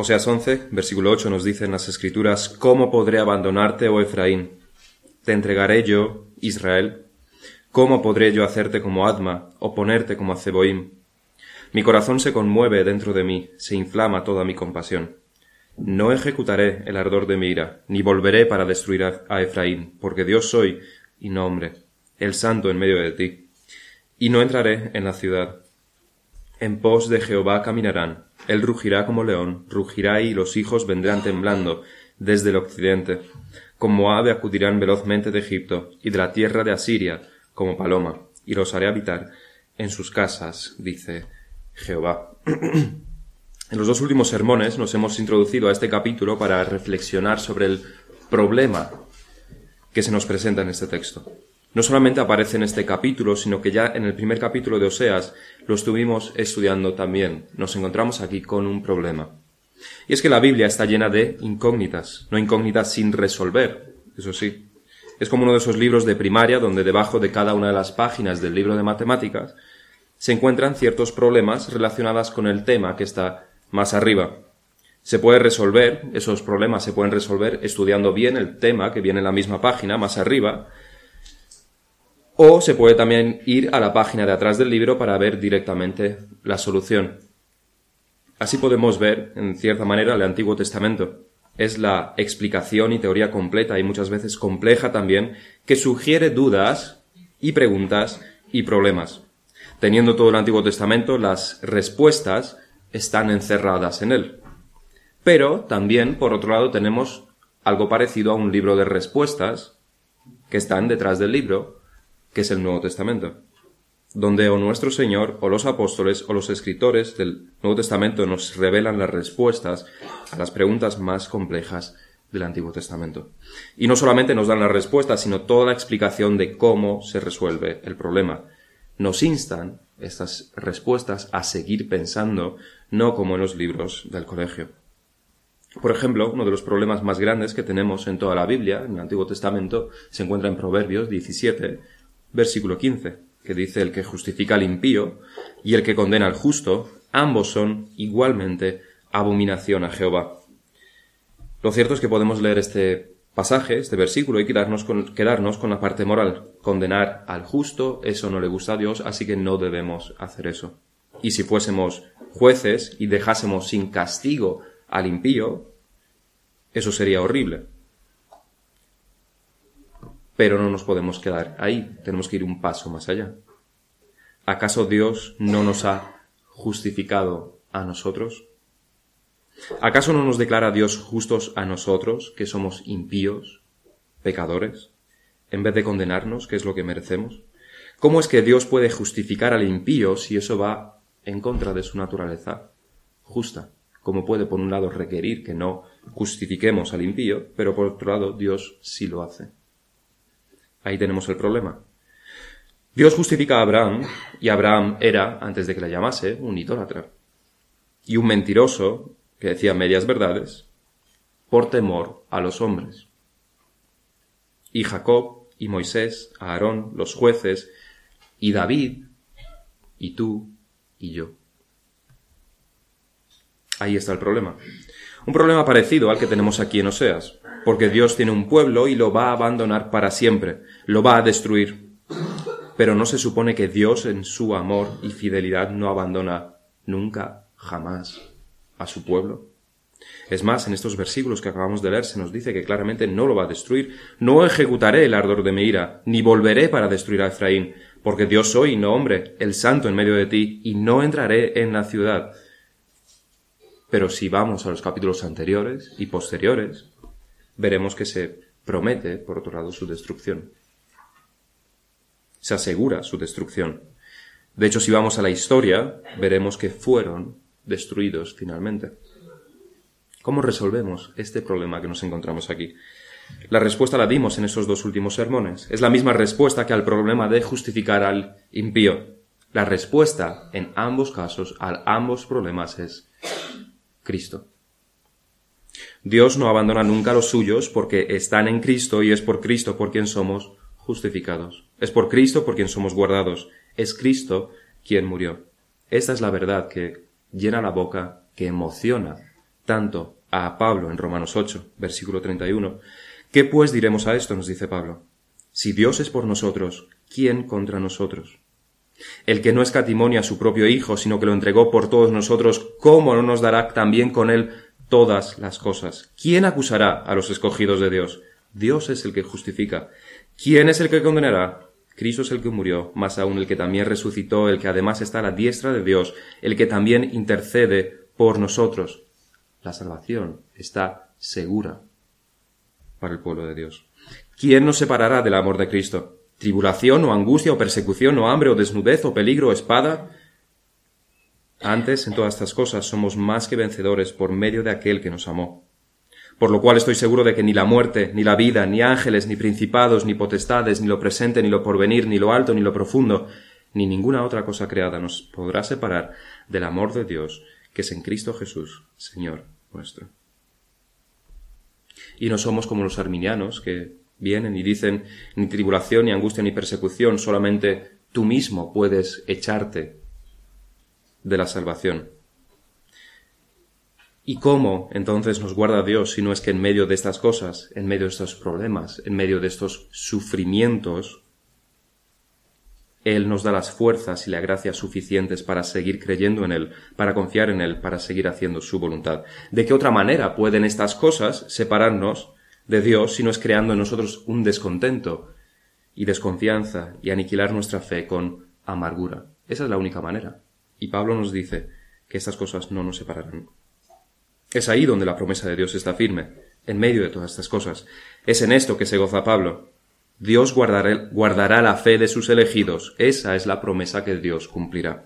Oseas 11, versículo 8 nos dice en las Escrituras, ¿Cómo podré abandonarte, oh Efraín? Te entregaré yo, Israel. ¿Cómo podré yo hacerte como Adma o ponerte como a Zeboim? Mi corazón se conmueve dentro de mí, se inflama toda mi compasión. No ejecutaré el ardor de mi ira, ni volveré para destruir a Efraín, porque Dios soy y no hombre, el santo en medio de ti. Y no entraré en la ciudad. En pos de Jehová caminarán, él rugirá como león, rugirá y los hijos vendrán temblando desde el occidente. Como ave acudirán velozmente de Egipto y de la tierra de Asiria como paloma, y los haré habitar en sus casas, dice Jehová. en los dos últimos sermones nos hemos introducido a este capítulo para reflexionar sobre el problema que se nos presenta en este texto no solamente aparece en este capítulo, sino que ya en el primer capítulo de Oseas lo estuvimos estudiando también. Nos encontramos aquí con un problema. Y es que la Biblia está llena de incógnitas, no incógnitas sin resolver, eso sí. Es como uno de esos libros de primaria donde debajo de cada una de las páginas del libro de matemáticas se encuentran ciertos problemas relacionados con el tema que está más arriba. Se puede resolver, esos problemas se pueden resolver estudiando bien el tema que viene en la misma página más arriba, o se puede también ir a la página de atrás del libro para ver directamente la solución. Así podemos ver, en cierta manera, el Antiguo Testamento. Es la explicación y teoría completa y muchas veces compleja también, que sugiere dudas y preguntas y problemas. Teniendo todo el Antiguo Testamento, las respuestas están encerradas en él. Pero también, por otro lado, tenemos algo parecido a un libro de respuestas que están detrás del libro, que es el Nuevo Testamento, donde o nuestro Señor o los apóstoles o los escritores del Nuevo Testamento nos revelan las respuestas a las preguntas más complejas del Antiguo Testamento. Y no solamente nos dan las respuestas, sino toda la explicación de cómo se resuelve el problema. Nos instan estas respuestas a seguir pensando, no como en los libros del colegio. Por ejemplo, uno de los problemas más grandes que tenemos en toda la Biblia, en el Antiguo Testamento, se encuentra en Proverbios 17, versículo 15, que dice el que justifica al impío y el que condena al justo, ambos son igualmente abominación a Jehová. Lo cierto es que podemos leer este pasaje, este versículo, y quedarnos con, quedarnos con la parte moral. Condenar al justo, eso no le gusta a Dios, así que no debemos hacer eso. Y si fuésemos jueces y dejásemos sin castigo al impío, eso sería horrible. Pero no nos podemos quedar ahí, tenemos que ir un paso más allá. ¿Acaso Dios no nos ha justificado a nosotros? ¿Acaso no nos declara Dios justos a nosotros, que somos impíos, pecadores, en vez de condenarnos, que es lo que merecemos? ¿Cómo es que Dios puede justificar al impío si eso va en contra de su naturaleza justa? ¿Cómo puede, por un lado, requerir que no justifiquemos al impío, pero por otro lado, Dios sí lo hace? Ahí tenemos el problema. Dios justifica a Abraham, y Abraham era, antes de que la llamase, un idólatra. Y un mentiroso que decía medias verdades, por temor a los hombres. Y Jacob, y Moisés, Aarón, los jueces, y David, y tú, y yo. Ahí está el problema. Un problema parecido al que tenemos aquí en Oseas porque Dios tiene un pueblo y lo va a abandonar para siempre, lo va a destruir. Pero no se supone que Dios en su amor y fidelidad no abandona nunca, jamás a su pueblo. Es más, en estos versículos que acabamos de leer se nos dice que claramente no lo va a destruir. No ejecutaré el ardor de mi ira, ni volveré para destruir a Efraín, porque Dios soy, no hombre, el santo en medio de ti, y no entraré en la ciudad. Pero si vamos a los capítulos anteriores y posteriores, veremos que se promete, por otro lado, su destrucción. Se asegura su destrucción. De hecho, si vamos a la historia, veremos que fueron destruidos finalmente. ¿Cómo resolvemos este problema que nos encontramos aquí? La respuesta la dimos en esos dos últimos sermones. Es la misma respuesta que al problema de justificar al impío. La respuesta en ambos casos, a ambos problemas, es Cristo. Dios no abandona nunca a los suyos porque están en Cristo y es por Cristo por quien somos justificados. Es por Cristo por quien somos guardados. Es Cristo quien murió. Esta es la verdad que llena la boca, que emociona tanto a Pablo en Romanos 8, versículo 31. ¿Qué pues diremos a esto? nos dice Pablo. Si Dios es por nosotros, ¿quién contra nosotros? El que no escatimonia a su propio Hijo, sino que lo entregó por todos nosotros, ¿cómo no nos dará también con él todas las cosas? ¿Quién acusará a los escogidos de Dios? Dios es el que justifica. ¿Quién es el que condenará? Cristo es el que murió, más aún el que también resucitó, el que además está a la diestra de Dios, el que también intercede por nosotros. La salvación está segura para el pueblo de Dios. ¿Quién nos separará del amor de Cristo? ¿Tribulación o angustia o persecución o hambre o desnudez o peligro o espada? Antes, en todas estas cosas, somos más que vencedores por medio de aquel que nos amó. Por lo cual estoy seguro de que ni la muerte, ni la vida, ni ángeles, ni principados, ni potestades, ni lo presente, ni lo porvenir, ni lo alto, ni lo profundo, ni ninguna otra cosa creada nos podrá separar del amor de Dios que es en Cristo Jesús, Señor nuestro. Y no somos como los arminianos que vienen y dicen ni tribulación, ni angustia, ni persecución, solamente tú mismo puedes echarte de la salvación. ¿Y cómo entonces nos guarda Dios si no es que en medio de estas cosas, en medio de estos problemas, en medio de estos sufrimientos, él nos da las fuerzas y la gracia suficientes para seguir creyendo en Él, para confiar en Él, para seguir haciendo su voluntad. ¿De qué otra manera pueden estas cosas separarnos de Dios si no es creando en nosotros un descontento y desconfianza y aniquilar nuestra fe con amargura? Esa es la única manera. Y Pablo nos dice que estas cosas no nos separarán. Es ahí donde la promesa de Dios está firme, en medio de todas estas cosas. Es en esto que se goza Pablo. Dios guardará, la fe de sus elegidos. Esa es la promesa que Dios cumplirá.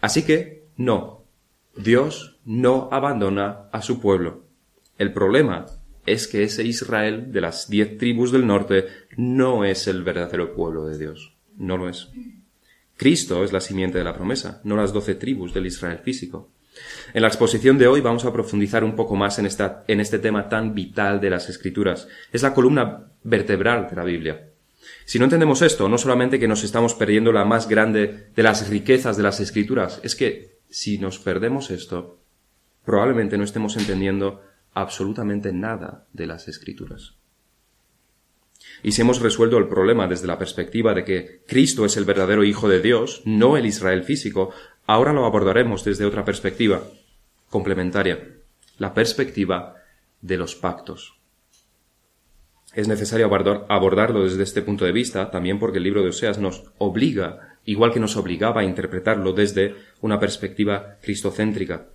Así que, no, Dios no abandona a su pueblo. El problema es que ese Israel de las diez tribus del norte no es el verdadero pueblo de Dios. No lo es. Cristo es la simiente de la promesa, no las doce tribus del Israel físico. En la exposición de hoy vamos a profundizar un poco más en, esta, en este tema tan vital de las Escrituras. Es la columna vertebral de la Biblia. Si no entendemos esto, no solamente que nos estamos perdiendo la más grande de las riquezas de las Escrituras, es que si nos perdemos esto, probablemente no estemos entendiendo absolutamente nada de las Escrituras. Y si hemos resuelto el problema desde la perspectiva de que Cristo es el verdadero Hijo de Dios, no el Israel físico, Ahora lo abordaremos desde otra perspectiva complementaria, la perspectiva de los pactos. Es necesario abordarlo desde este punto de vista, también porque el libro de Oseas nos obliga, igual que nos obligaba a interpretarlo desde una perspectiva cristocéntrica.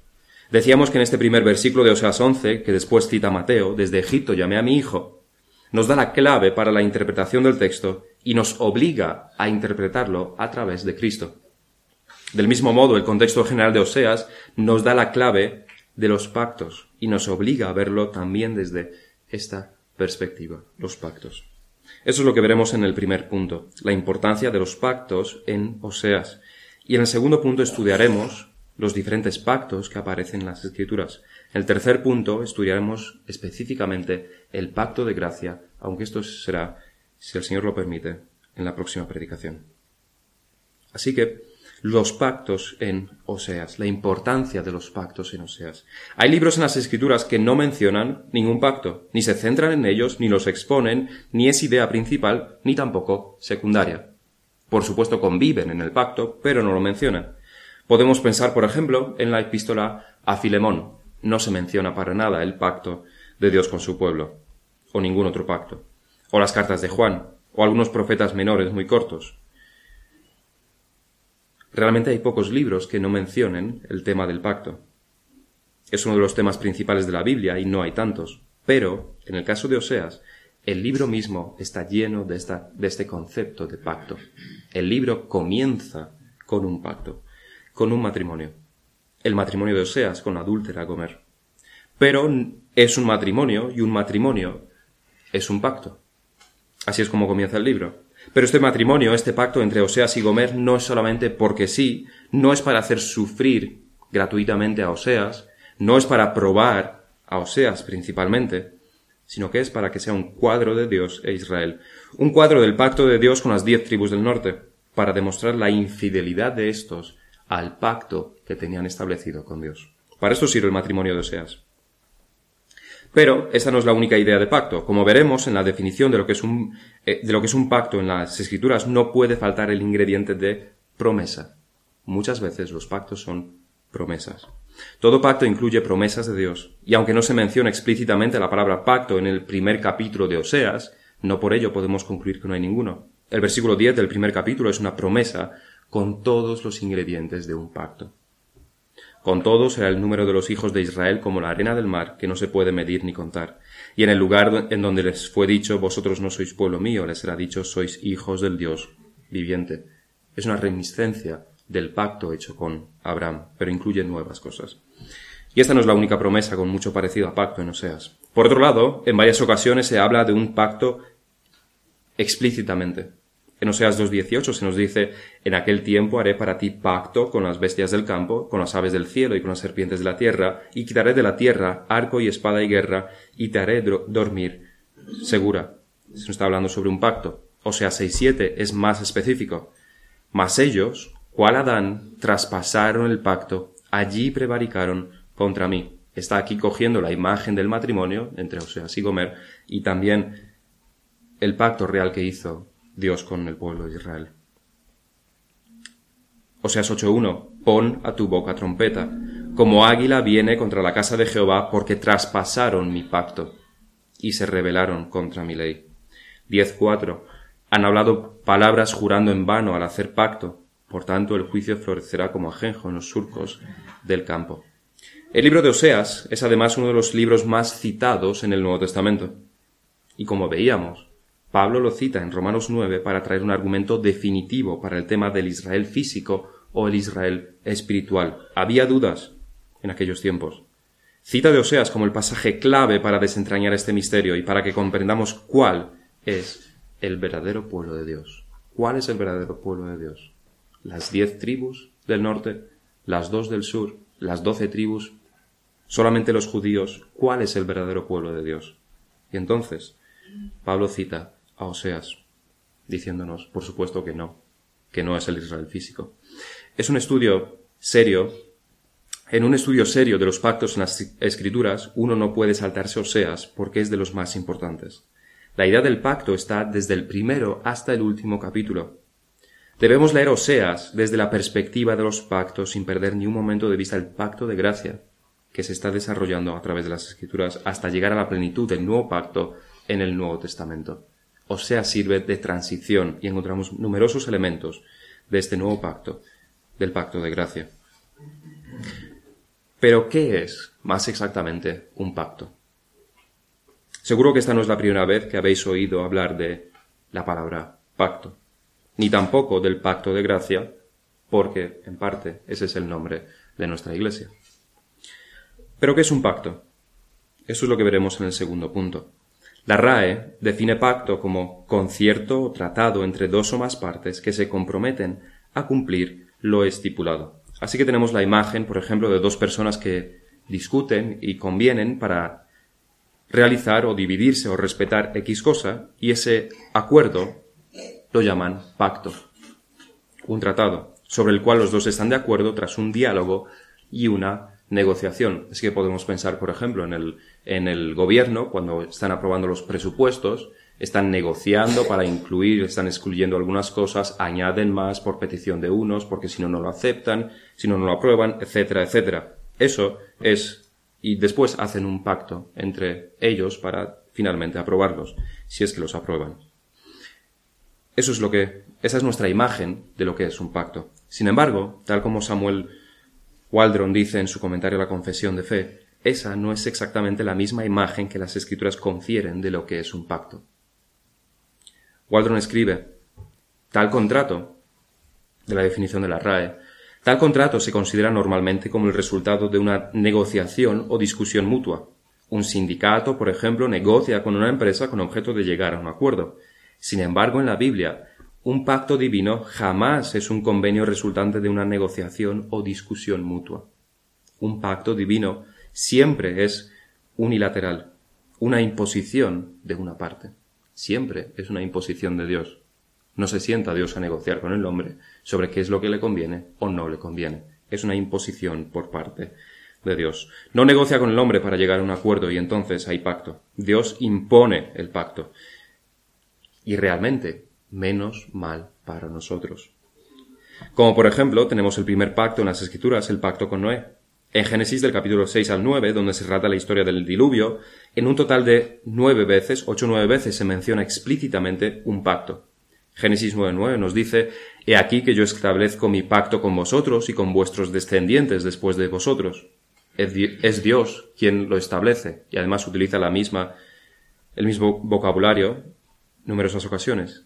Decíamos que en este primer versículo de Oseas 11, que después cita Mateo, desde Egipto llamé a mi hijo, nos da la clave para la interpretación del texto y nos obliga a interpretarlo a través de Cristo. Del mismo modo, el contexto general de Oseas nos da la clave de los pactos y nos obliga a verlo también desde esta perspectiva, los pactos. Eso es lo que veremos en el primer punto, la importancia de los pactos en Oseas. Y en el segundo punto estudiaremos los diferentes pactos que aparecen en las Escrituras. En el tercer punto estudiaremos específicamente el pacto de gracia, aunque esto será, si el Señor lo permite, en la próxima predicación. Así que, los pactos en Oseas, la importancia de los pactos en Oseas. Hay libros en las escrituras que no mencionan ningún pacto, ni se centran en ellos, ni los exponen, ni es idea principal, ni tampoco secundaria. Por supuesto conviven en el pacto, pero no lo mencionan. Podemos pensar, por ejemplo, en la epístola a Filemón. No se menciona para nada el pacto de Dios con su pueblo, o ningún otro pacto. O las cartas de Juan, o algunos profetas menores muy cortos. Realmente hay pocos libros que no mencionen el tema del pacto. Es uno de los temas principales de la Biblia y no hay tantos. Pero, en el caso de Oseas, el libro mismo está lleno de, este concepto de pacto. El libro comienza con un pacto, con un matrimonio. El matrimonio de Oseas con la adúltera Gomer. Pero es un matrimonio y un matrimonio es un pacto. Así es como comienza el libro. Pero este matrimonio, este pacto entre Oseas y Gomer no es solamente porque sí, no es para hacer sufrir gratuitamente a Oseas, no es para probar a Oseas principalmente, sino que es para que sea un cuadro de Dios e Israel, un cuadro del pacto de Dios con las diez tribus del norte, para demostrar la infidelidad de estos al pacto que tenían establecido con Dios. Para esto sirve el matrimonio de Oseas. Pero esa no es la única idea de pacto. Como veremos en la definición de lo que es un, eh, de lo que es un pacto en las escrituras, no puede faltar el ingrediente de promesa. Muchas veces los pactos son promesas. Todo pacto incluye promesas de Dios, y aunque no se menciona explícitamente la palabra pacto en el primer capítulo de Oseas, no por ello podemos concluir que no hay ninguno. El versículo 10 del primer capítulo es una promesa con todos los ingredientes de un pacto. Con todos será el número de los hijos de Israel como la arena del mar, que no se puede medir ni contar. Y en el lugar en donde les fue dicho, vosotros no sois pueblo mío, les será dicho, sois hijos del Dios viviente. Es una reminiscencia del pacto hecho con Abraham, pero incluye nuevas cosas. Y esta no es la única promesa con mucho parecido a pacto en Oseas. Por otro lado, en varias ocasiones se habla de un pacto explícitamente. En Oseas 2.18 se nos dice, en aquel tiempo haré para ti pacto con las bestias del campo, con las aves del cielo y con las serpientes de la tierra, y quitaré de la tierra arco y espada y guerra, y te haré dormir segura. Se nos está hablando sobre un pacto. Oseas 6.7 es más específico. Mas ellos, cual Adán, traspasaron el pacto, allí prevaricaron contra mí. Está aquí cogiendo la imagen del matrimonio entre Oseas y Gomer, y también el pacto real que hizo Dios con el pueblo de Israel. Oseas 8.1. Pon a tu boca trompeta. Como águila viene contra la casa de Jehová porque traspasaron mi pacto y se rebelaron contra mi ley. 10.4. Han hablado palabras jurando en vano al hacer pacto. Por tanto, el juicio florecerá como ajenjo en los surcos del campo. El libro de Oseas es además uno de los libros más citados en el Nuevo Testamento. Y como veíamos, Pablo lo cita en Romanos 9 para traer un argumento definitivo para el tema del Israel físico o el Israel espiritual. Había dudas en aquellos tiempos. Cita de Oseas como el pasaje clave para desentrañar este misterio y para que comprendamos cuál es el verdadero pueblo de Dios. ¿Cuál es el verdadero pueblo de Dios? Las diez tribus del norte, las dos del sur, las doce tribus, solamente los judíos. ¿Cuál es el verdadero pueblo de Dios? Y entonces, Pablo cita a Oseas, diciéndonos, por supuesto que no, que no es el Israel físico. Es un estudio serio. En un estudio serio de los pactos en las escrituras, uno no puede saltarse Oseas porque es de los más importantes. La idea del pacto está desde el primero hasta el último capítulo. Debemos leer Oseas desde la perspectiva de los pactos sin perder ni un momento de vista el pacto de gracia que se está desarrollando a través de las escrituras hasta llegar a la plenitud del nuevo pacto en el Nuevo Testamento o sea, sirve de transición y encontramos numerosos elementos de este nuevo pacto, del pacto de gracia. Pero, ¿qué es más exactamente un pacto? Seguro que esta no es la primera vez que habéis oído hablar de la palabra pacto, ni tampoco del pacto de gracia, porque, en parte, ese es el nombre de nuestra iglesia. Pero, ¿qué es un pacto? Eso es lo que veremos en el segundo punto. La RAE define pacto como concierto o tratado entre dos o más partes que se comprometen a cumplir lo estipulado. Así que tenemos la imagen, por ejemplo, de dos personas que discuten y convienen para realizar o dividirse o respetar X cosa y ese acuerdo lo llaman pacto. Un tratado sobre el cual los dos están de acuerdo tras un diálogo y una negociación. Así que podemos pensar, por ejemplo, en el, en el gobierno, cuando están aprobando los presupuestos, están negociando para incluir, están excluyendo algunas cosas, añaden más por petición de unos, porque si no, no lo aceptan, si no, no lo aprueban, etcétera, etcétera. Eso es, y después hacen un pacto entre ellos para finalmente aprobarlos, si es que los aprueban. Eso es lo que, esa es nuestra imagen de lo que es un pacto. Sin embargo, tal como Samuel Waldron dice en su comentario a la Confesión de Fe, esa no es exactamente la misma imagen que las escrituras confieren de lo que es un pacto. Waldron escribe, tal contrato, de la definición de la RAE, tal contrato se considera normalmente como el resultado de una negociación o discusión mutua. Un sindicato, por ejemplo, negocia con una empresa con objeto de llegar a un acuerdo. Sin embargo, en la Biblia, un pacto divino jamás es un convenio resultante de una negociación o discusión mutua. Un pacto divino siempre es unilateral, una imposición de una parte. Siempre es una imposición de Dios. No se sienta Dios a negociar con el hombre sobre qué es lo que le conviene o no le conviene. Es una imposición por parte de Dios. No negocia con el hombre para llegar a un acuerdo y entonces hay pacto. Dios impone el pacto. Y realmente, menos mal para nosotros. Como por ejemplo, tenemos el primer pacto en las Escrituras, el pacto con Noé. En Génesis del capítulo 6 al 9, donde se trata la historia del diluvio, en un total de nueve veces, ocho o nueve veces, se menciona explícitamente un pacto. Génesis 9.9 nos dice, He aquí que yo establezco mi pacto con vosotros y con vuestros descendientes después de vosotros. Es Dios quien lo establece y además utiliza la misma, el mismo vocabulario numerosas ocasiones.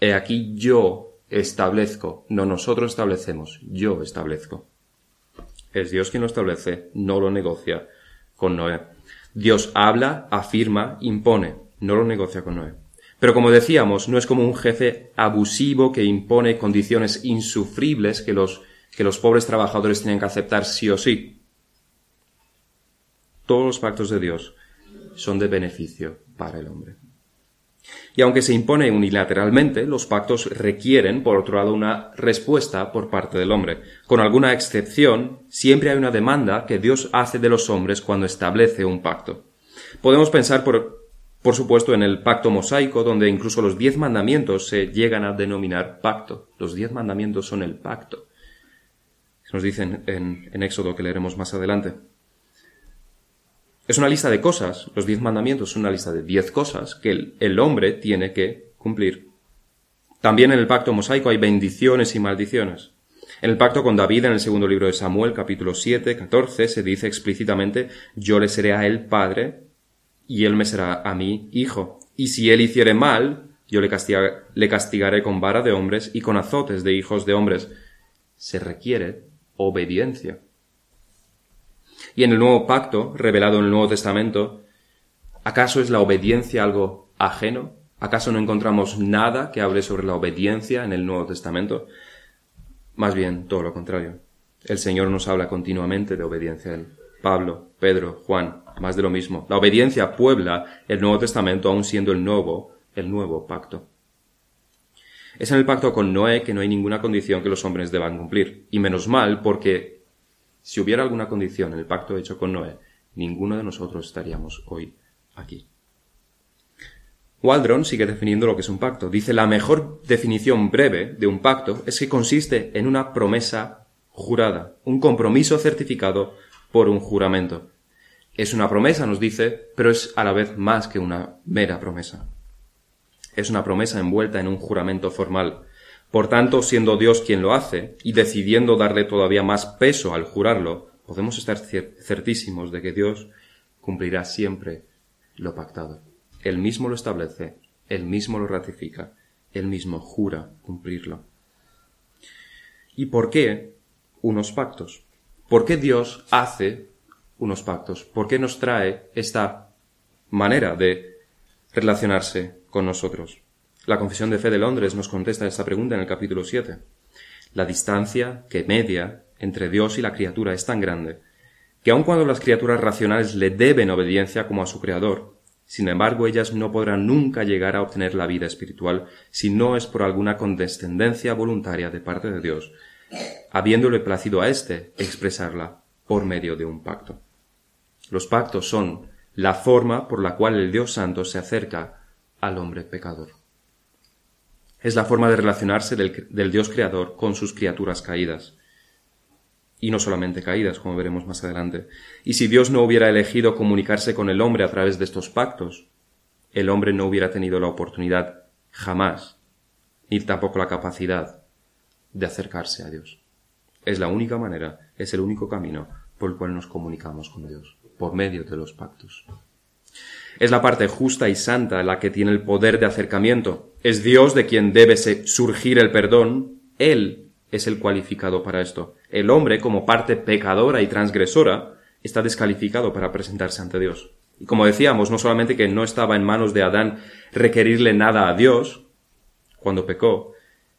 He aquí yo establezco, no nosotros establecemos, yo establezco. Es Dios quien lo establece, no lo negocia con Noé. Dios habla, afirma, impone, no lo negocia con Noé. Pero como decíamos, no es como un jefe abusivo que impone condiciones insufribles que los, que los pobres trabajadores tienen que aceptar sí o sí. Todos los pactos de Dios son de beneficio para el hombre. Y aunque se impone unilateralmente, los pactos requieren, por otro lado, una respuesta por parte del hombre. Con alguna excepción, siempre hay una demanda que Dios hace de los hombres cuando establece un pacto. Podemos pensar, por, por supuesto, en el pacto mosaico, donde incluso los diez mandamientos se llegan a denominar pacto. Los diez mandamientos son el pacto. Nos dicen en, en Éxodo que leeremos más adelante. Es una lista de cosas, los diez mandamientos son una lista de diez cosas que el, hombre tiene que cumplir. También en el pacto mosaico hay bendiciones y maldiciones. En el pacto con David, en el segundo libro de Samuel, capítulo 7, 14, se dice explícitamente, yo le seré a él padre y él me será a mí hijo. Y si él hiciere mal, yo le, le castigaré con vara de hombres y con azotes de hijos de hombres. Se requiere obediencia. Y en el nuevo pacto, revelado en el Nuevo Testamento, ¿acaso es la obediencia algo ajeno? ¿Acaso no encontramos nada que hable sobre la obediencia en el Nuevo Testamento? Más bien, todo lo contrario. El Señor nos habla continuamente de obediencia a Él. Pablo, Pedro, Juan, más de lo mismo. La obediencia puebla el Nuevo Testamento aun siendo el nuevo, el nuevo pacto. Es en el pacto con Noé que no hay ninguna condición que los hombres deban cumplir. Y menos mal porque si hubiera alguna condición en el pacto hecho con Noé, ninguno de nosotros estaríamos hoy aquí. Waldron sigue definiendo lo que es un pacto. Dice la mejor definición breve de un pacto es que consiste en una promesa jurada, un compromiso certificado por un juramento. Es una promesa, nos dice, pero es a la vez más que una mera promesa. Es una promesa envuelta en un juramento formal, por tanto, siendo Dios quien lo hace y decidiendo darle todavía más peso al jurarlo, podemos estar certísimos de que Dios cumplirá siempre lo pactado. Él mismo lo establece, él mismo lo ratifica, él mismo jura cumplirlo. ¿Y por qué unos pactos? ¿Por qué Dios hace unos pactos? ¿Por qué nos trae esta manera de relacionarse con nosotros? La Confesión de Fe de Londres nos contesta esta pregunta en el capítulo 7. La distancia que media entre Dios y la criatura es tan grande que aun cuando las criaturas racionales le deben obediencia como a su Creador, sin embargo ellas no podrán nunca llegar a obtener la vida espiritual si no es por alguna condescendencia voluntaria de parte de Dios, habiéndole placido a éste expresarla por medio de un pacto. Los pactos son la forma por la cual el Dios Santo se acerca al hombre pecador. Es la forma de relacionarse del, Dios creador con sus criaturas caídas. Y no solamente caídas, como veremos más adelante. Y si Dios no hubiera elegido comunicarse con el hombre a través de estos pactos, el hombre no hubiera tenido la oportunidad jamás, ni tampoco la capacidad de acercarse a Dios. Es la única manera, es el único camino por el cual nos comunicamos con Dios, por medio de los pactos. Es la parte justa y santa la que tiene el poder de acercamiento. Es Dios de quien debe surgir el perdón. Él es el cualificado para esto. El hombre, como parte pecadora y transgresora, está descalificado para presentarse ante Dios. Y como decíamos, no solamente que no estaba en manos de Adán requerirle nada a Dios cuando pecó,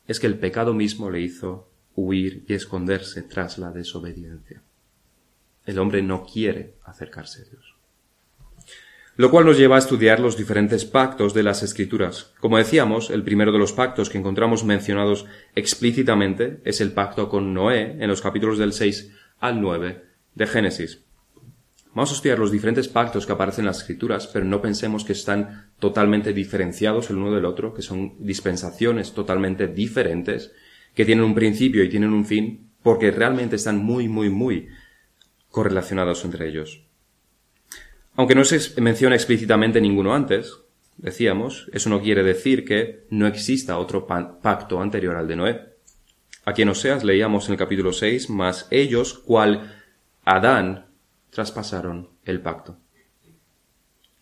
es que el pecado mismo le hizo huir y esconderse tras la desobediencia. El hombre no quiere acercarse a Dios lo cual nos lleva a estudiar los diferentes pactos de las Escrituras. Como decíamos, el primero de los pactos que encontramos mencionados explícitamente es el pacto con Noé en los capítulos del 6 al 9 de Génesis. Vamos a estudiar los diferentes pactos que aparecen en las escrituras, pero no pensemos que están totalmente diferenciados el uno del otro, que son dispensaciones totalmente diferentes, que tienen un principio y tienen un fin, porque realmente están muy, muy, muy correlacionados entre ellos. Aunque no se menciona explícitamente ninguno antes, decíamos, eso no quiere decir que no exista otro pacto anterior al de Noé. Aquí en Oseas leíamos en el capítulo 6, más ellos, cual Adán, traspasaron el pacto.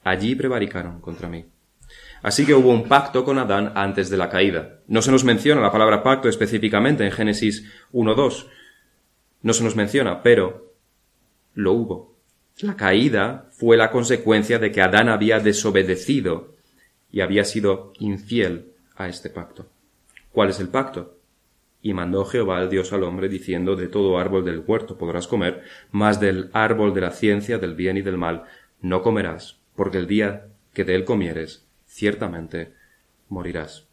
Allí prevaricaron contra mí. Así que hubo un pacto con Adán antes de la caída. No se nos menciona la palabra pacto específicamente en Génesis 1.2. No se nos menciona, pero lo hubo. La caída fue la consecuencia de que Adán había desobedecido y había sido infiel a este pacto. ¿Cuál es el pacto? Y mandó Jehová el Dios al hombre diciendo, de todo árbol del huerto podrás comer, mas del árbol de la ciencia del bien y del mal no comerás, porque el día que de él comieres, ciertamente morirás.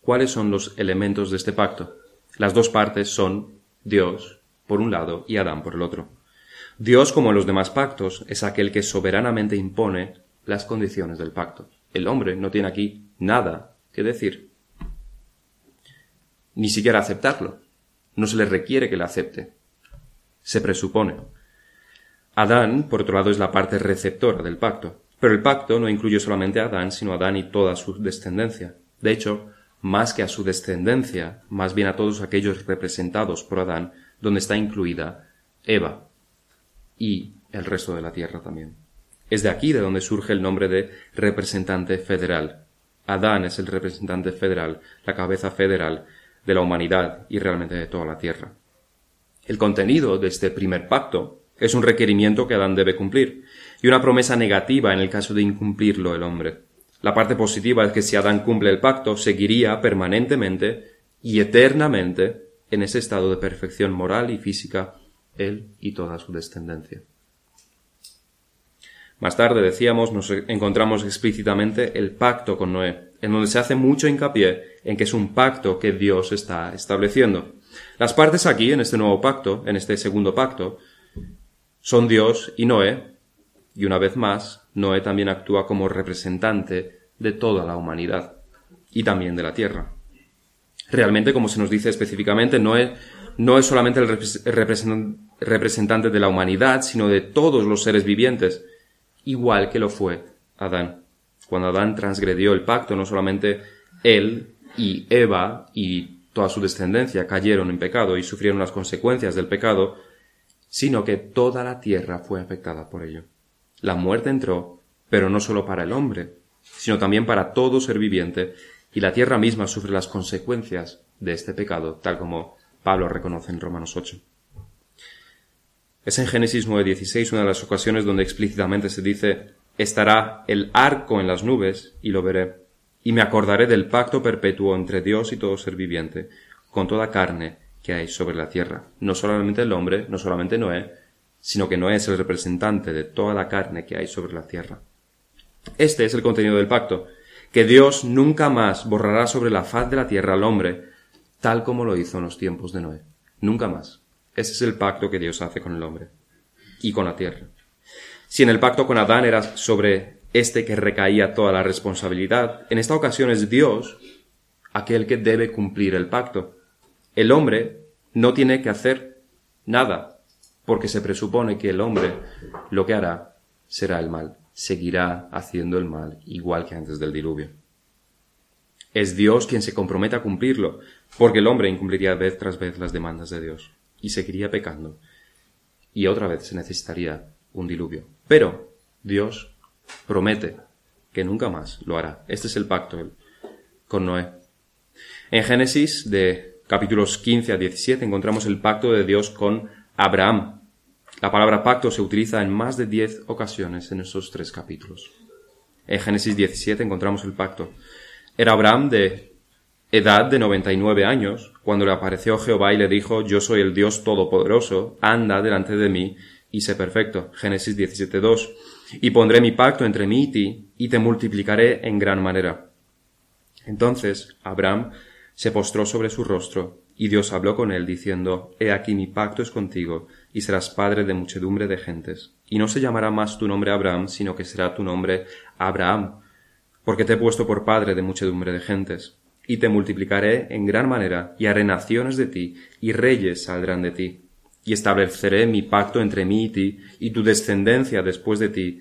¿Cuáles son los elementos de este pacto? Las dos partes son Dios por un lado y Adán por el otro. Dios, como en los demás pactos, es aquel que soberanamente impone las condiciones del pacto. El hombre no tiene aquí nada que decir. Ni siquiera aceptarlo. No se le requiere que le acepte. Se presupone. Adán, por otro lado, es la parte receptora del pacto. Pero el pacto no incluye solamente a Adán, sino a Adán y toda su descendencia. De hecho, más que a su descendencia, más bien a todos aquellos representados por Adán, donde está incluida Eva y el resto de la tierra también. Es de aquí de donde surge el nombre de representante federal. Adán es el representante federal, la cabeza federal de la humanidad y realmente de toda la tierra. El contenido de este primer pacto es un requerimiento que Adán debe cumplir y una promesa negativa en el caso de incumplirlo el hombre. La parte positiva es que si Adán cumple el pacto, seguiría permanentemente y eternamente en ese estado de perfección moral y física él y toda su descendencia. Más tarde, decíamos, nos encontramos explícitamente el pacto con Noé, en donde se hace mucho hincapié en que es un pacto que Dios está estableciendo. Las partes aquí, en este nuevo pacto, en este segundo pacto, son Dios y Noé, y una vez más, Noé también actúa como representante de toda la humanidad, y también de la tierra. Realmente, como se nos dice específicamente, Noé no es solamente el representante de la humanidad, sino de todos los seres vivientes, igual que lo fue Adán. Cuando Adán transgredió el pacto, no solamente él y Eva y toda su descendencia cayeron en pecado y sufrieron las consecuencias del pecado, sino que toda la tierra fue afectada por ello. La muerte entró, pero no solo para el hombre, sino también para todo ser viviente, y la tierra misma sufre las consecuencias de este pecado, tal como Pablo reconoce en Romanos 8. Es en Génesis 9:16 una de las ocasiones donde explícitamente se dice, estará el arco en las nubes y lo veré, y me acordaré del pacto perpetuo entre Dios y todo ser viviente, con toda carne que hay sobre la tierra. No solamente el hombre, no solamente Noé, sino que Noé es el representante de toda la carne que hay sobre la tierra. Este es el contenido del pacto, que Dios nunca más borrará sobre la faz de la tierra al hombre, tal como lo hizo en los tiempos de Noé. Nunca más. Ese es el pacto que Dios hace con el hombre y con la tierra. Si en el pacto con Adán era sobre este que recaía toda la responsabilidad, en esta ocasión es Dios aquel que debe cumplir el pacto. El hombre no tiene que hacer nada, porque se presupone que el hombre lo que hará será el mal, seguirá haciendo el mal igual que antes del diluvio. Es Dios quien se compromete a cumplirlo, porque el hombre incumpliría vez tras vez las demandas de Dios y seguiría pecando. Y otra vez se necesitaría un diluvio. Pero Dios promete que nunca más lo hará. Este es el pacto con Noé. En Génesis de capítulos 15 a 17 encontramos el pacto de Dios con Abraham. La palabra pacto se utiliza en más de diez ocasiones en esos tres capítulos. En Génesis 17 encontramos el pacto. Era Abraham de edad de noventa y nueve años, cuando le apareció Jehová y le dijo, Yo soy el Dios Todopoderoso, anda delante de mí y sé perfecto. Génesis 17.2. Y pondré mi pacto entre mí y ti, y te multiplicaré en gran manera. Entonces Abraham se postró sobre su rostro, y Dios habló con él, diciendo, He aquí mi pacto es contigo, y serás padre de muchedumbre de gentes. Y no se llamará más tu nombre Abraham, sino que será tu nombre Abraham, porque te he puesto por padre de muchedumbre de gentes. Y te multiplicaré en gran manera, y haré naciones de ti, y reyes saldrán de ti. Y estableceré mi pacto entre mí y ti, y tu descendencia después de ti,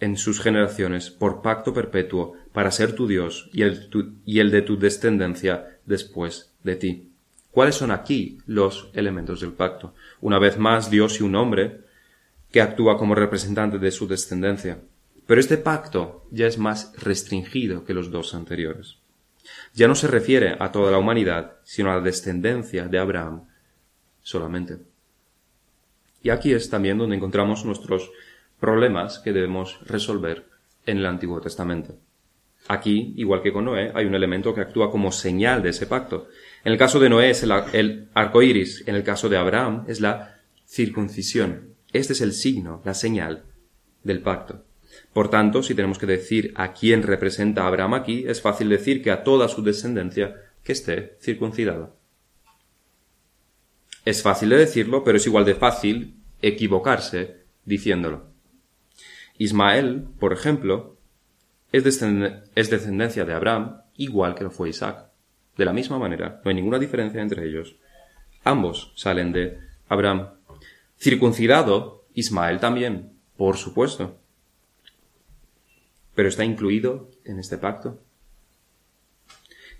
en sus generaciones, por pacto perpetuo, para ser tu Dios y el, y el de tu descendencia después de ti. ¿Cuáles son aquí los elementos del pacto? Una vez más, Dios y un hombre que actúa como representante de su descendencia. Pero este pacto ya es más restringido que los dos anteriores. Ya no se refiere a toda la humanidad, sino a la descendencia de Abraham solamente. Y aquí es también donde encontramos nuestros problemas que debemos resolver en el Antiguo Testamento. Aquí, igual que con Noé, hay un elemento que actúa como señal de ese pacto. En el caso de Noé es el, arco iris, en el caso de Abraham es la circuncisión. Este es el signo, la señal del pacto. Por tanto, si tenemos que decir a quién representa Abraham aquí, es fácil decir que a toda su descendencia que esté circuncidada. Es fácil de decirlo, pero es igual de fácil equivocarse diciéndolo. Ismael, por ejemplo, es, descendencia de Abraham, igual que lo fue Isaac. De la misma manera, no hay ninguna diferencia entre ellos. Ambos salen de Abraham. Circuncidado, Ismael también, por supuesto. Pero está incluido en este pacto.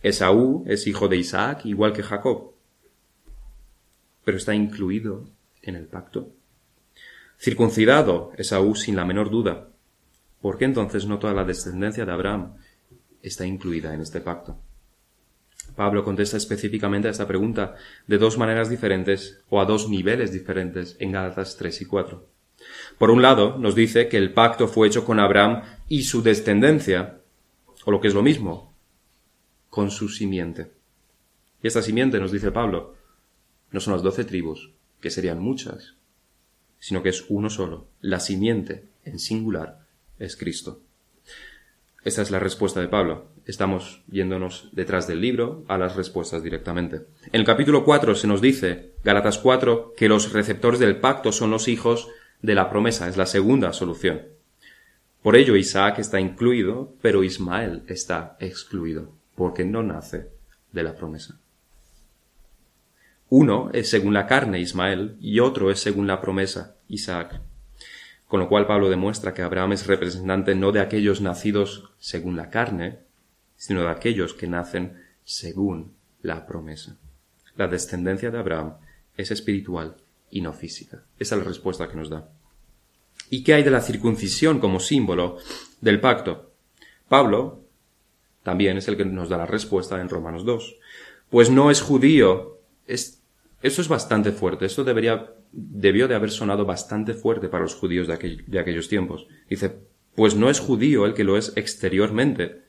Esaú es hijo de Isaac, igual que Jacob. Pero está incluido en el pacto. Circuncidado Esaú sin la menor duda. ¿Por qué entonces no toda la descendencia de Abraham está incluida en este pacto? Pablo contesta específicamente a esta pregunta de dos maneras diferentes o a dos niveles diferentes en Gálatas 3 y 4. Por un lado, nos dice que el pacto fue hecho con Abraham y su descendencia, o lo que es lo mismo, con su simiente. Y esta simiente, nos dice Pablo, no son las doce tribus, que serían muchas, sino que es uno solo. La simiente, en singular, es Cristo. Esta es la respuesta de Pablo. Estamos yéndonos detrás del libro a las respuestas directamente. En el capítulo 4 se nos dice, Galatas 4, que los receptores del pacto son los hijos de la promesa. Es la segunda solución. Por ello Isaac está incluido, pero Ismael está excluido, porque no nace de la promesa. Uno es según la carne Ismael y otro es según la promesa Isaac. Con lo cual Pablo demuestra que Abraham es representante no de aquellos nacidos según la carne, sino de aquellos que nacen según la promesa. La descendencia de Abraham es espiritual y no física. Esa es la respuesta que nos da. ¿Y qué hay de la circuncisión como símbolo del pacto? Pablo también es el que nos da la respuesta en Romanos 2. Pues no es judío, es eso es bastante fuerte. Esto debería, debió de haber sonado bastante fuerte para los judíos de, de aquellos tiempos. Dice, pues no es judío el que lo es exteriormente,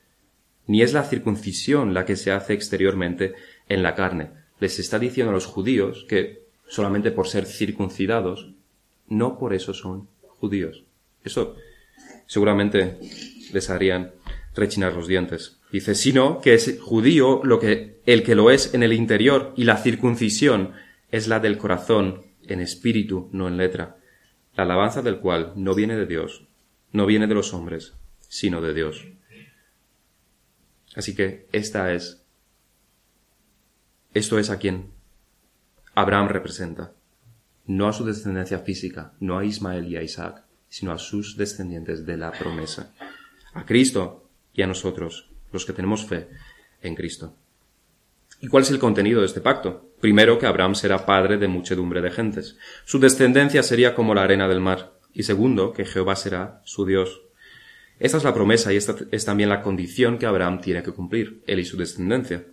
ni es la circuncisión la que se hace exteriormente en la carne. Les está diciendo a los judíos que solamente por ser circuncidados, no por eso son judíos. Eso seguramente les harían rechinar los dientes. Dice, sino que es judío lo que, el que lo es en el interior y la circuncisión es la del corazón, en espíritu, no en letra, la alabanza del cual no viene de Dios, no viene de los hombres, sino de Dios. Así que esta es, esto es a quien Abraham representa, no a su descendencia física, no a Ismael y a Isaac, sino a sus descendientes de la promesa, a Cristo y a nosotros, los que tenemos fe en Cristo. ¿Y cuál es el contenido de este pacto? Primero, que Abraham será padre de muchedumbre de gentes. Su descendencia sería como la arena del mar. Y segundo, que Jehová será su Dios. Esta es la promesa y esta es también la condición que Abraham tiene que cumplir, él y su descendencia.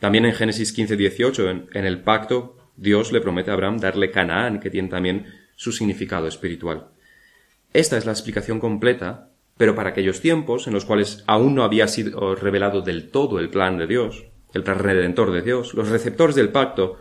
También en Génesis 15, 18, en, en el pacto, Dios le promete a Abraham darle Canaán, que tiene también su significado espiritual. Esta es la explicación completa pero para aquellos tiempos en los cuales aún no había sido revelado del todo el plan de Dios, el redentor de Dios, los receptores del pacto,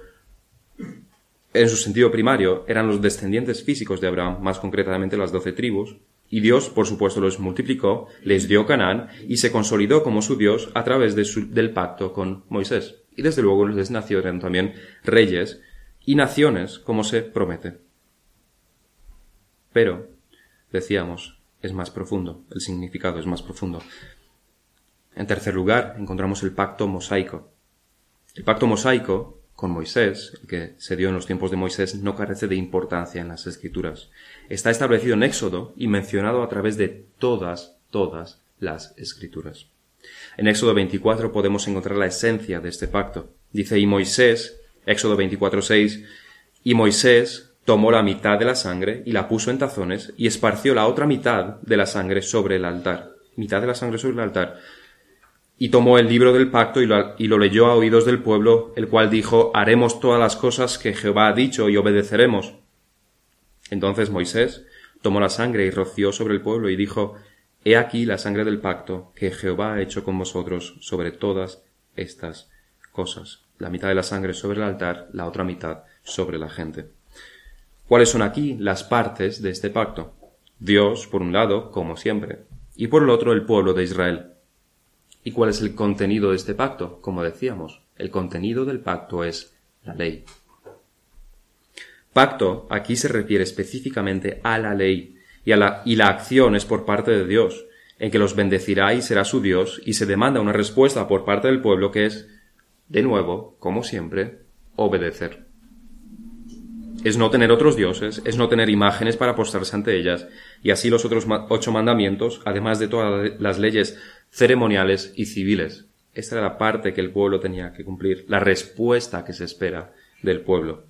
en su sentido primario, eran los descendientes físicos de Abraham, más concretamente las doce tribus, y Dios, por supuesto, los multiplicó, les dio Canaán y se consolidó como su Dios a través del pacto con Moisés. Y desde luego les nacieron también reyes y naciones como se promete. Pero, decíamos, es más profundo, el significado es más profundo. En tercer lugar, encontramos el pacto mosaico. El pacto mosaico con Moisés, el que se dio en los tiempos de Moisés, no carece de importancia en las escrituras. Está establecido en Éxodo y mencionado a través de todas, todas las escrituras. En Éxodo 24 podemos encontrar la esencia de este pacto. Dice, y Moisés, Éxodo 24.6, y Moisés tomó la mitad de la sangre y la puso en tazones y esparció la otra mitad de la sangre sobre el altar. Mitad de la sangre sobre el altar y tomó el libro del pacto y lo, leyó a oídos del pueblo, el cual dijo, haremos todas las cosas que Jehová ha dicho y obedeceremos. Entonces Moisés tomó la sangre y roció sobre el pueblo y dijo, He aquí la sangre del pacto que Jehová ha hecho con vosotros sobre todas estas cosas. La mitad de la sangre sobre el altar, la otra mitad sobre la gente. ¿Cuáles son aquí las partes de este pacto? Dios, por un lado, como siempre, y por el otro el pueblo de Israel. ¿Y cuál es el contenido de este pacto? Como decíamos, el contenido del pacto es la ley. Pacto aquí se refiere específicamente a la ley y, la, la acción es por parte de Dios, en que los bendecirá y será su Dios y se demanda una respuesta por parte del pueblo que es, de nuevo, como siempre, obedecer. Es no tener otros dioses, es no tener imágenes para postrarse ante ellas, y así los otros ocho mandamientos, además de todas las leyes ceremoniales y civiles. Esta era la parte que el pueblo tenía que cumplir, la respuesta que se espera del pueblo.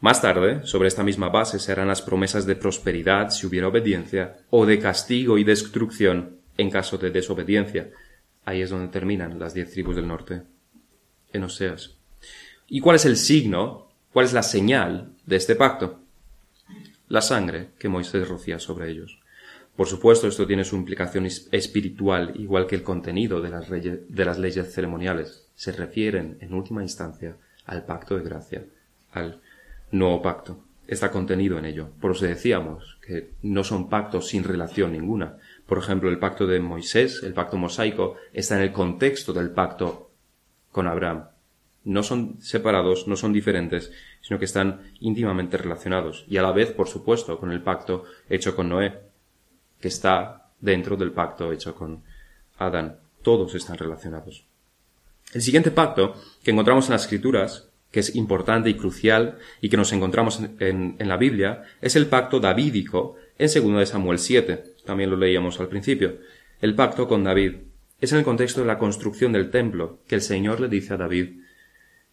Más tarde, sobre esta misma base se harán las promesas de prosperidad si hubiera obediencia, o de castigo y destrucción en caso de desobediencia. Ahí es donde terminan las diez tribus del norte, en Oseas. ¿Y cuál es el signo, cuál es la señal de este pacto? La sangre que Moisés rocía sobre ellos. Por supuesto, esto tiene su implicación espiritual, igual que el contenido de las, de las leyes ceremoniales. Se refieren, en última instancia, al pacto de gracia, al nuevo pacto. Está contenido en ello. Por eso decíamos que no son pactos sin relación ninguna. Por ejemplo, el pacto de Moisés, el pacto mosaico, está en el contexto del pacto con Abraham. No son separados, no son diferentes, sino que están íntimamente relacionados. Y a la vez, por supuesto, con el pacto hecho con Noé, que está dentro del pacto hecho con Adán. Todos están relacionados. El siguiente pacto que encontramos en las escrituras, que es importante y crucial y que nos encontramos en, la Biblia, es el pacto davídico en 2 de Samuel 7. También lo leíamos al principio. El pacto con David. Es en el contexto de la construcción del templo que el Señor le dice a David,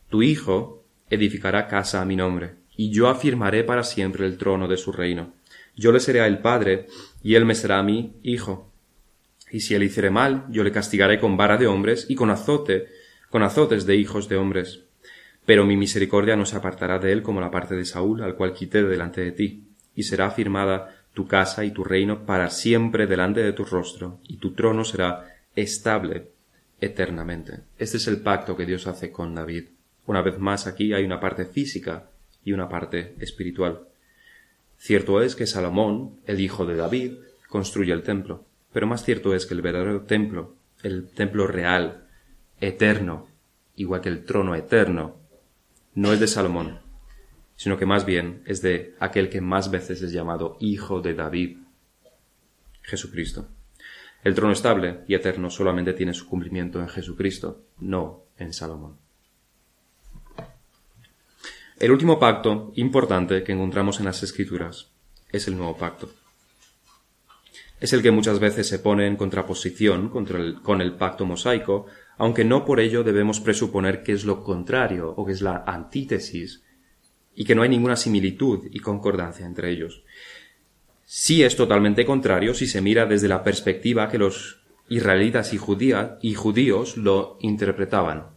Tu hijo edificará casa a mi nombre, y yo afirmaré para siempre el trono de su reino. Yo le seré a el padre, y él me será a mí hijo. Y si él hiciere mal, yo le castigaré con vara de hombres y con azote, con azotes de hijos de hombres. Pero mi misericordia no se apartará de él como la parte de Saúl, al cual quité delante de ti, y será afirmada tu casa y tu reino para siempre delante de tu rostro, y tu trono será estable eternamente. Este es el pacto que Dios hace con David. Una vez más aquí hay una parte física y una parte espiritual. Cierto es que Salomón, el hijo de David, construye el templo, pero más cierto es que el verdadero templo, el templo real, eterno, igual que el trono eterno, no es de Salomón, sino que más bien es de aquel que más veces es llamado Hijo de David, Jesucristo. El trono estable y eterno solamente tiene su cumplimiento en Jesucristo, no en Salomón. El último pacto importante que encontramos en las Escrituras es el nuevo pacto. Es el que muchas veces se pone en contraposición con el pacto mosaico, aunque no por ello debemos presuponer que es lo contrario o que es la antítesis y que no hay ninguna similitud y concordancia entre ellos. Sí es totalmente contrario si se mira desde la perspectiva que los israelitas y, y judíos lo interpretaban.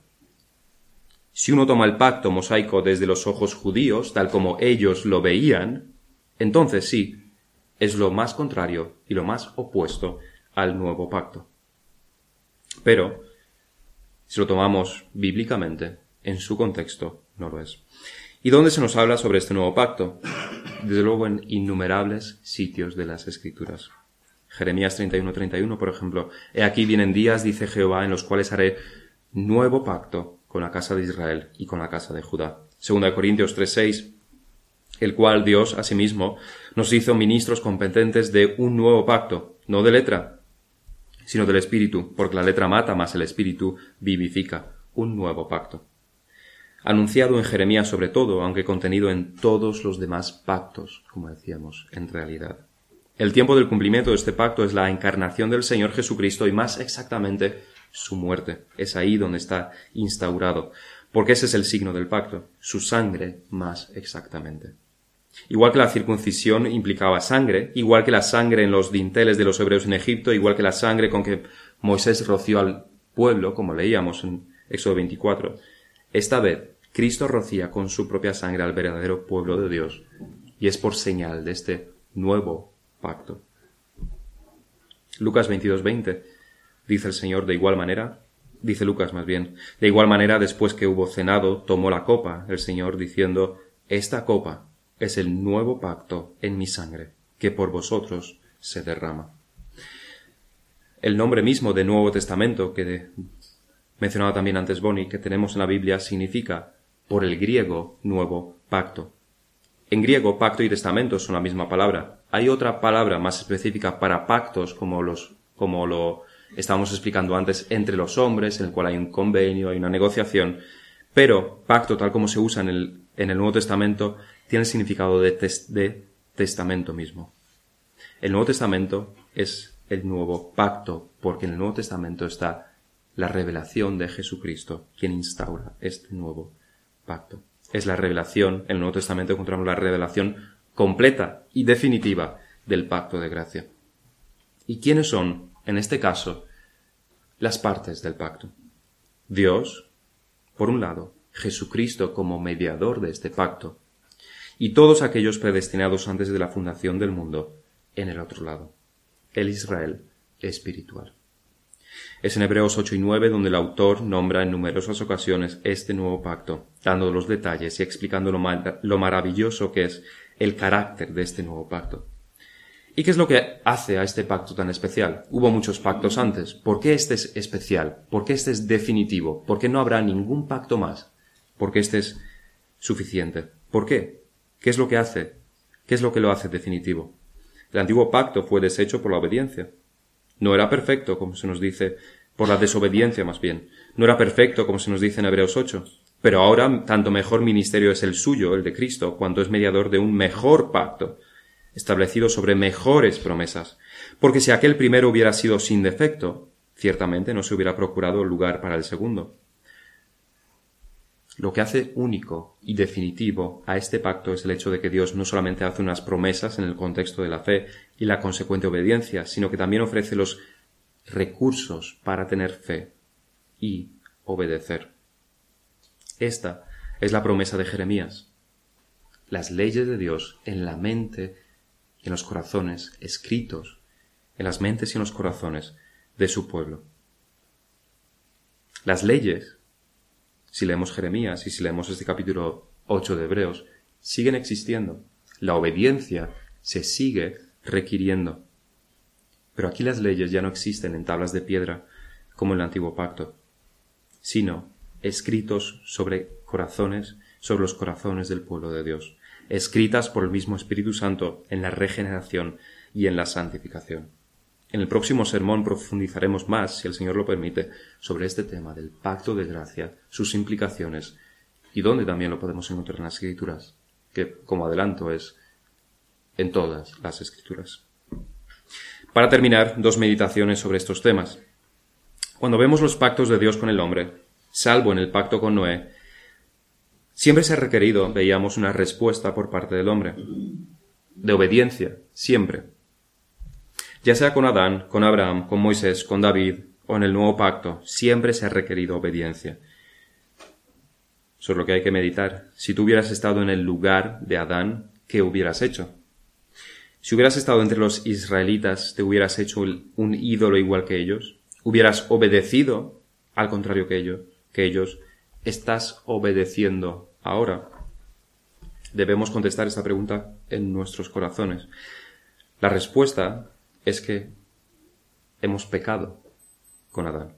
Si uno toma el pacto mosaico desde los ojos judíos, tal como ellos lo veían, entonces sí, es lo más contrario y lo más opuesto al nuevo pacto. Pero, si lo tomamos bíblicamente, en su contexto, no lo es. ¿Y dónde se nos habla sobre este nuevo pacto? Desde luego en innumerables sitios de las Escrituras. Jeremías 31-31, por ejemplo. He aquí vienen días, dice Jehová, en los cuales haré nuevo pacto con la casa de Israel y con la casa de Judá. 2 Corintios 3:6, el cual Dios asimismo nos hizo ministros competentes de un nuevo pacto, no de letra, sino del Espíritu, porque la letra mata, más el Espíritu vivifica, un nuevo pacto. Anunciado en Jeremías sobre todo, aunque contenido en todos los demás pactos, como decíamos, en realidad. El tiempo del cumplimiento de este pacto es la encarnación del Señor Jesucristo y más exactamente su muerte. Es ahí donde está instaurado, porque ese es el signo del pacto, su sangre más exactamente. Igual que la circuncisión implicaba sangre, igual que la sangre en los dinteles de los hebreos en Egipto, igual que la sangre con que Moisés roció al pueblo, como leíamos en Éxodo 24, esta vez Cristo rocía con su propia sangre al verdadero pueblo de Dios, y es por señal de este nuevo pacto. Lucas 22:20 dice el Señor de igual manera, dice Lucas más bien, de igual manera después que hubo cenado, tomó la copa el Señor diciendo, esta copa es el nuevo pacto en mi sangre, que por vosotros se derrama. El nombre mismo de Nuevo Testamento, que mencionaba también antes Bonnie, que tenemos en la Biblia, significa por el griego nuevo pacto. En griego, pacto y testamento son la misma palabra. Hay otra palabra más específica para pactos, como los, como lo estábamos explicando antes, entre los hombres, en el cual hay un convenio, hay una negociación. Pero pacto, tal como se usa en el, en el Nuevo Testamento, tiene el significado de, de testamento mismo. El Nuevo Testamento es el nuevo pacto, porque en el Nuevo Testamento está la revelación de Jesucristo, quien instaura este nuevo pacto. Es la revelación, en el Nuevo Testamento encontramos la revelación completa y definitiva del pacto de gracia. ¿Y quiénes son, en este caso, las partes del pacto? Dios, por un lado, Jesucristo como mediador de este pacto, y todos aquellos predestinados antes de la fundación del mundo en el otro lado, el Israel espiritual. Es en Hebreos 8 y 9 donde el autor nombra en numerosas ocasiones este nuevo pacto, dando los detalles y explicando lo, lo maravilloso que es el carácter de este nuevo pacto. ¿Y qué es lo que hace a este pacto tan especial? Hubo muchos pactos antes. ¿Por qué este es especial? ¿Por qué este es definitivo? ¿Por qué no habrá ningún pacto más? ¿Por qué este es suficiente? ¿Por qué? ¿Qué es lo que hace? ¿Qué es lo que lo hace definitivo? El antiguo pacto fue deshecho por la obediencia. No era perfecto, como se nos dice, por la desobediencia más bien. No era perfecto, como se nos dice en Hebreos 8. Pero ahora tanto mejor ministerio es el suyo, el de Cristo, cuanto es mediador de un mejor pacto, establecido sobre mejores promesas. Porque si aquel primero hubiera sido sin defecto, ciertamente no se hubiera procurado lugar para el segundo. Lo que hace único y definitivo a este pacto es el hecho de que Dios no solamente hace unas promesas en el contexto de la fe y la consecuente obediencia, sino que también ofrece los recursos para tener fe y obedecer. Esta es la promesa de Jeremías. Las leyes de Dios en la mente y en los corazones, escritos en las mentes y en los corazones de su pueblo. Las leyes si leemos Jeremías y si leemos este capítulo 8 de Hebreos, siguen existiendo. La obediencia se sigue requiriendo. Pero aquí las leyes ya no existen en tablas de piedra como en el antiguo pacto, sino escritos sobre corazones, sobre los corazones del pueblo de Dios, escritas por el mismo Espíritu Santo en la regeneración y en la santificación. En el próximo sermón profundizaremos más, si el Señor lo permite, sobre este tema del pacto de gracia, sus implicaciones y dónde también lo podemos encontrar en las Escrituras, que, como adelanto, es en todas las Escrituras. Para terminar, dos meditaciones sobre estos temas. Cuando vemos los pactos de Dios con el hombre, salvo en el pacto con Noé, siempre se ha requerido, veíamos, una respuesta por parte del hombre. De obediencia, siempre ya sea con Adán, con Abraham, con Moisés, con David o en el nuevo pacto, siempre se ha requerido obediencia. Eso es lo que hay que meditar. Si tú hubieras estado en el lugar de Adán, ¿qué hubieras hecho? Si hubieras estado entre los israelitas, ¿te hubieras hecho un ídolo igual que ellos? ¿Hubieras obedecido al contrario que ellos? Que ellos estás obedeciendo ahora. Debemos contestar esta pregunta en nuestros corazones. La respuesta es que hemos pecado con Adán.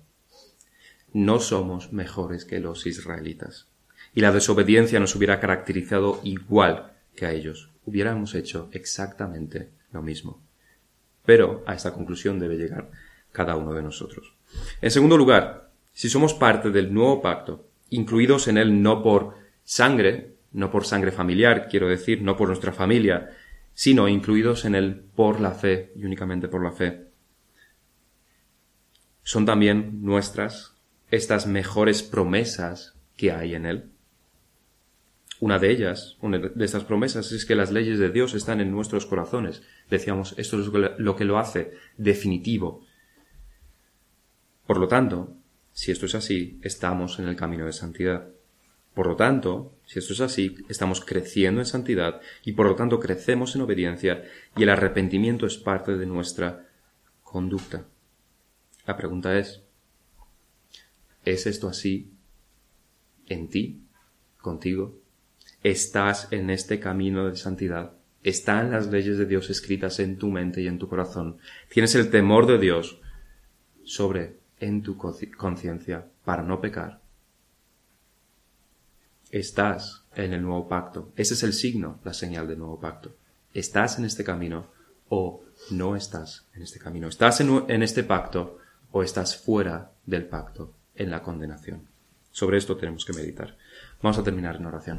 No somos mejores que los israelitas. y la desobediencia nos hubiera caracterizado igual que a ellos. Hubiéramos hecho exactamente lo mismo. Pero a esta conclusión debe llegar cada uno de nosotros. En segundo lugar, si somos parte del nuevo pacto, incluidos en él no por sangre, no por sangre familiar, quiero decir, no por nuestra familia, sino incluidos en él por la fe y únicamente por la fe. Son también nuestras estas mejores promesas que hay en él. Una de ellas, una de estas promesas, es que las leyes de Dios están en nuestros corazones. Decíamos, esto es lo que lo hace definitivo. Por lo tanto, si esto es así, estamos en el camino de santidad. Por lo tanto, si esto es así, estamos creciendo en santidad y por lo tanto crecemos en obediencia y el arrepentimiento es parte de nuestra conducta. La pregunta es, ¿es esto así en ti, contigo? ¿Estás en este camino de santidad? ¿Están las leyes de Dios escritas en tu mente y en tu corazón? ¿Tienes el temor de Dios sobre en tu conciencia para no pecar? Estás en el nuevo pacto. Ese es el signo, la señal del nuevo pacto. ¿Estás en este camino o no estás en este camino? ¿Estás en, en este pacto o estás fuera del pacto en la condenación? Sobre esto tenemos que meditar. Vamos a terminar en oración.